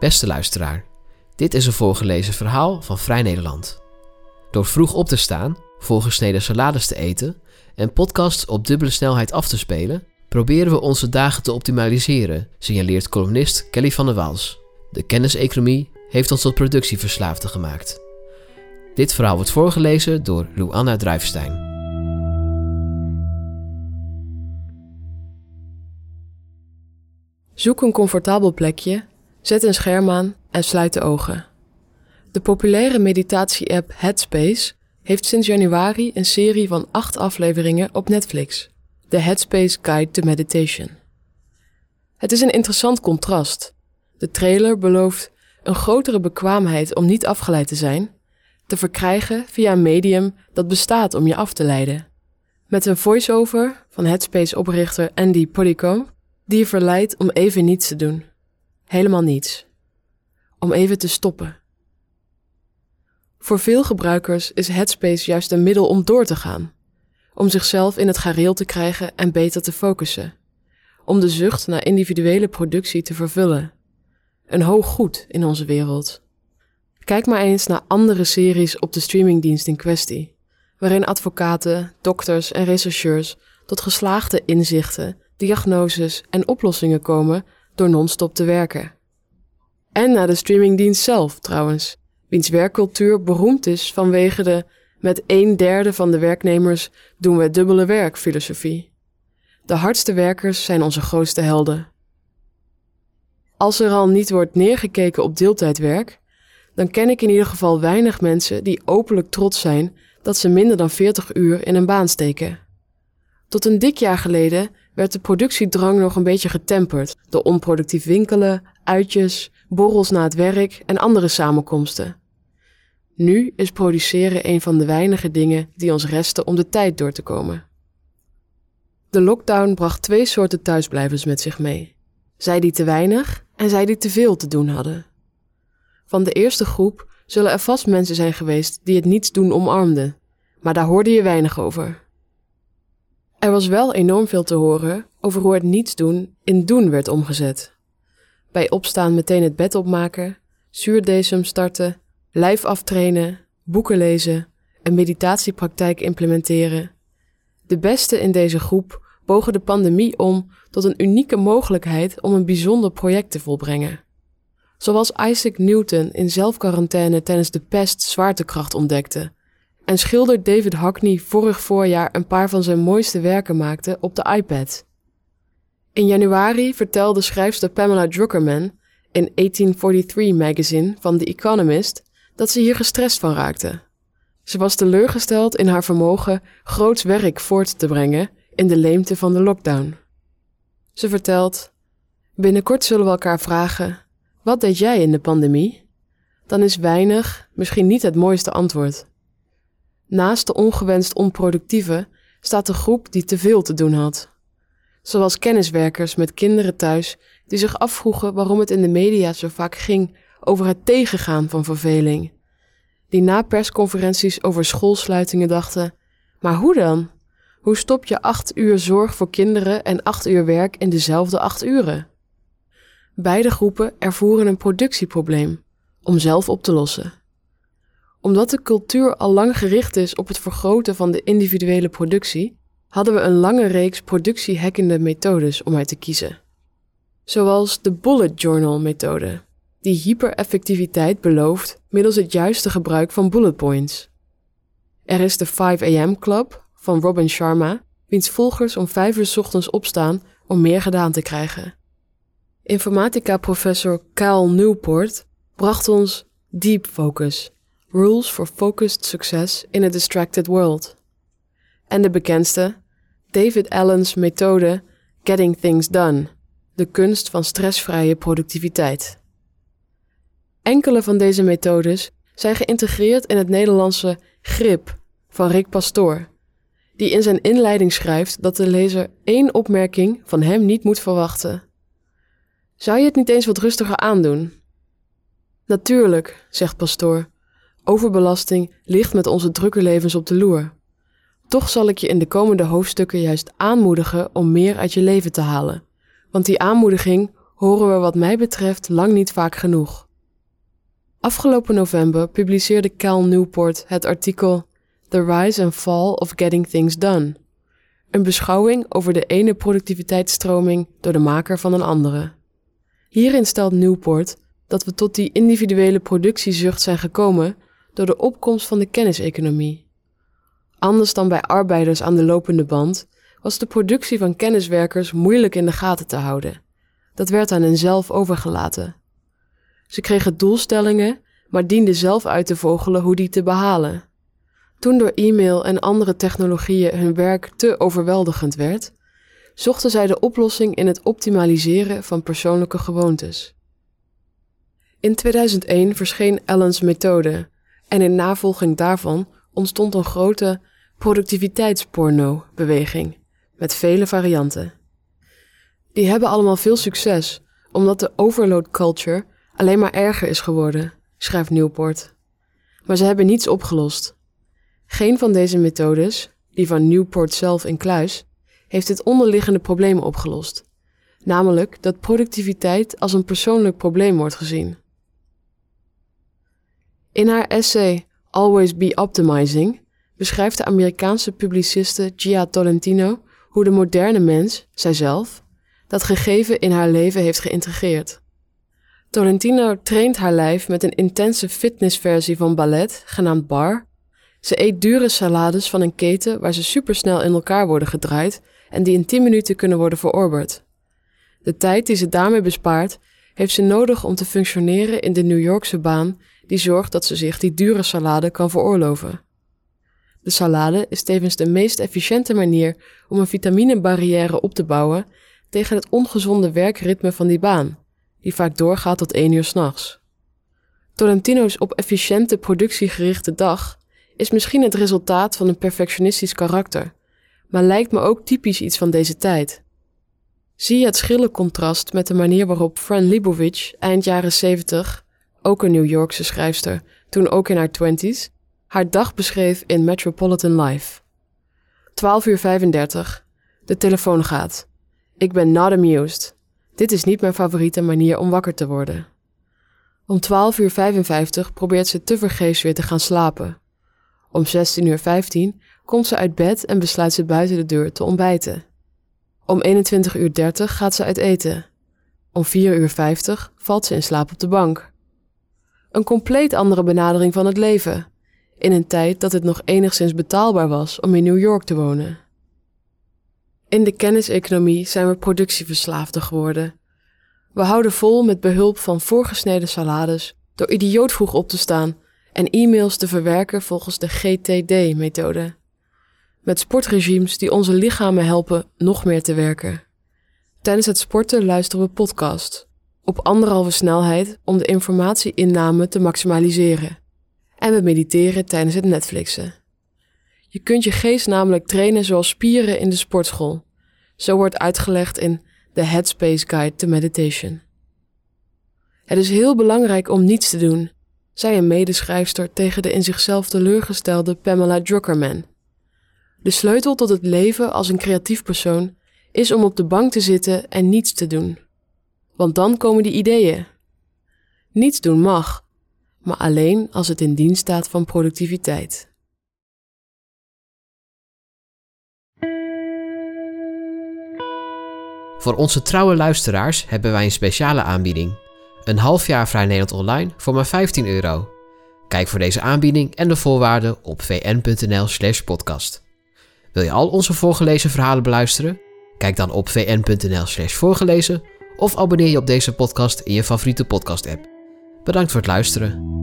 Beste luisteraar, dit is een voorgelezen verhaal van Vrij Nederland. Door vroeg op te staan, volgesneden salades te eten en podcasts op dubbele snelheid af te spelen, proberen we onze dagen te optimaliseren, signaleert columnist Kelly van der Waals. De kenniseconomie heeft ons tot productieverslaafden gemaakt. Dit verhaal wordt voorgelezen door Luanna Druifstein. Zoek een comfortabel plekje, zet een scherm aan en sluit de ogen. De populaire meditatie-app Headspace heeft sinds januari een serie van acht afleveringen op Netflix, de Headspace Guide to Meditation. Het is een interessant contrast. De trailer belooft een grotere bekwaamheid om niet afgeleid te zijn, te verkrijgen via een medium dat bestaat om je af te leiden. Met een voice-over van Headspace-oprichter Andy Podicombe, die je verleidt om even niets te doen. Helemaal niets. Om even te stoppen. Voor veel gebruikers is Headspace juist een middel om door te gaan. Om zichzelf in het gareel te krijgen en beter te focussen. Om de zucht naar individuele productie te vervullen. Een hoog goed in onze wereld. Kijk maar eens naar andere series op de streamingdienst in kwestie, waarin advocaten, dokters en rechercheurs tot geslaagde inzichten, diagnoses en oplossingen komen door non-stop te werken. En naar de streamingdienst zelf trouwens, wiens werkcultuur beroemd is vanwege de met een derde van de werknemers doen we dubbele werk filosofie. De hardste werkers zijn onze grootste helden. Als er al niet wordt neergekeken op deeltijdwerk, dan ken ik in ieder geval weinig mensen die openlijk trots zijn dat ze minder dan 40 uur in een baan steken. Tot een dik jaar geleden werd de productiedrang nog een beetje getemperd door onproductief winkelen, uitjes, borrels na het werk en andere samenkomsten. Nu is produceren een van de weinige dingen die ons resten om de tijd door te komen. De lockdown bracht twee soorten thuisblijvers met zich mee. Zij die te weinig en zij die te veel te doen hadden. Van de eerste groep zullen er vast mensen zijn geweest die het niets doen omarmden, maar daar hoorde je weinig over. Er was wel enorm veel te horen over hoe het niets doen in doen werd omgezet. Bij opstaan meteen het bed opmaken, zuurdesem starten, lijf aftrainen, boeken lezen, een meditatiepraktijk implementeren. De beste in deze groep bogen de pandemie om tot een unieke mogelijkheid om een bijzonder project te volbrengen. Zoals Isaac Newton in zelfquarantaine tijdens de pest zwaartekracht ontdekte en schilder David Hockney vorig voorjaar een paar van zijn mooiste werken maakte op de iPad. In januari vertelde schrijfster Pamela Druckerman in 1843 magazine van The Economist dat ze hier gestrest van raakte. Ze was teleurgesteld in haar vermogen groots werk voort te brengen in de leemte van de lockdown. Ze vertelt: Binnenkort zullen we elkaar vragen: wat deed jij in de pandemie? Dan is weinig misschien niet het mooiste antwoord. Naast de ongewenst onproductieve staat de groep die te veel te doen had. Zoals kenniswerkers met kinderen thuis die zich afvroegen waarom het in de media zo vaak ging over het tegengaan van verveling. Die na persconferenties over schoolsluitingen dachten: maar hoe dan? Hoe stop je acht uur zorg voor kinderen en acht uur werk in dezelfde acht uren? Beide groepen ervoeren een productieprobleem om zelf op te lossen. Omdat de cultuur al lang gericht is op het vergroten van de individuele productie, hadden we een lange reeks productiehackende methodes om uit te kiezen. Zoals de bullet journal methode, die hypereffectiviteit belooft middels het juiste gebruik van bullet points. Er is de 5 am club van Robin Sharma, wiens volgers om 5 uur ochtends opstaan om meer gedaan te krijgen. Informatica-professor Cal Newport bracht ons Deep Focus, Rules for Focused Success in a Distracted World. En de bekendste, David Allen's methode Getting Things Done, de kunst van stressvrije productiviteit. Enkele van deze methodes zijn geïntegreerd in het Nederlandse Grip van Rick Pastoor, die in zijn inleiding schrijft dat de lezer één opmerking van hem niet moet verwachten. Zou je het niet eens wat rustiger aandoen? Natuurlijk, zegt Pastoor. Overbelasting ligt met onze drukke levens op de loer. Toch zal ik je in de komende hoofdstukken juist aanmoedigen om meer uit je leven te halen. Want die aanmoediging horen we wat mij betreft lang niet vaak genoeg. Afgelopen november publiceerde Cal Newport het artikel The Rise and Fall of Getting Things Done, een beschouwing over de ene productiviteitsstroming door de maker van een andere. Hierin stelt Newport dat we tot die individuele productiezucht zijn gekomen door de opkomst van de kenniseconomie. Anders dan bij arbeiders aan de lopende band was de productie van kenniswerkers moeilijk in de gaten te houden. Dat werd aan hen zelf overgelaten. Ze kregen doelstellingen, maar dienden zelf uit te vogelen hoe die te behalen. Toen door e-mail en andere technologieën hun werk te overweldigend werd, zochten zij de oplossing in het optimaliseren van persoonlijke gewoontes. In 2001 verscheen Allen's methode en in navolging daarvan ontstond een grote productiviteitsporno-beweging met vele varianten. Die hebben allemaal veel succes, omdat de overload culture alleen maar erger is geworden, schrijft Newport. Maar ze hebben niets opgelost. Geen van deze methodes, die van Newport zelf in kluis, heeft het onderliggende probleem opgelost, namelijk dat productiviteit als een persoonlijk probleem wordt gezien. In haar essay Always Be Optimizing beschrijft de Amerikaanse publiciste Gia Tolentino hoe de moderne mens, zijzelf, dat gegeven in haar leven heeft geïntegreerd. Tolentino traint haar lijf met een intense fitnessversie van ballet, genaamd bar. Ze eet dure salades van een keten waar ze supersnel in elkaar worden gedraaid en die in 10 minuten kunnen worden verorberd. De tijd die ze daarmee bespaart, heeft ze nodig om te functioneren in de New Yorkse baan die zorgt dat ze zich die dure salade kan veroorloven. De salade is tevens de meest efficiënte manier om een vitaminebarrière op te bouwen tegen het ongezonde werkritme van die baan, die vaak doorgaat tot één uur s'nachts. Tolentino's op efficiënte productiegerichte dag is misschien het resultaat van een perfectionistisch karakter, maar lijkt me ook typisch iets van deze tijd. Zie het schille contrast met de manier waarop Fran Lebowitz eind jaren 70, ook een New Yorkse schrijfster, toen ook in haar twenties, haar dag beschreef in Metropolitan Life. 12 uur 35. De telefoon gaat. Ik ben not amused. Dit is niet mijn favoriete manier om wakker te worden. Om 12 uur 55 probeert ze tevergeefs weer te gaan slapen. Om 16 uur 15 komt ze uit bed en besluit ze buiten de deur te ontbijten. Om 21 uur 30 gaat ze uit eten. Om 4 uur 50 valt ze in slaap op de bank. Een compleet andere benadering van het leven in een tijd dat het nog enigszins betaalbaar was om in New York te wonen. In de kenniseconomie zijn we productieverslaafden geworden. We houden vol met behulp van voorgesneden salades, door idioot vroeg op te staan en e-mails te verwerken volgens de GTD-methode. Met sportregimes die onze lichamen helpen nog meer te werken. Tijdens het sporten luisteren we podcasts op anderhalve snelheid om de informatieinname te maximaliseren en we mediteren tijdens het Netflixen. Je kunt je geest namelijk trainen zoals spieren in de sportschool. Zo wordt uitgelegd in The Headspace Guide to Meditation. Het is heel belangrijk om niets te doen, zei een medeschrijfster tegen de in zichzelf teleurgestelde Pamela Druckerman. De sleutel tot het leven als een creatief persoon is om op de bank te zitten en niets te doen. Want dan komen die ideeën. Niets doen mag, maar alleen als het in dienst staat van productiviteit. Voor onze trouwe luisteraars hebben wij een speciale aanbieding. Een half jaar Vrij Nederland Online voor maar 15 euro. Kijk voor deze aanbieding en de voorwaarden op vn.nl/slash podcast. Wil je al onze voorgelezen verhalen beluisteren? Kijk dan op vn.nl/slash voorgelezen of abonneer je op deze podcast in je favoriete podcast-app. Bedankt voor het luisteren.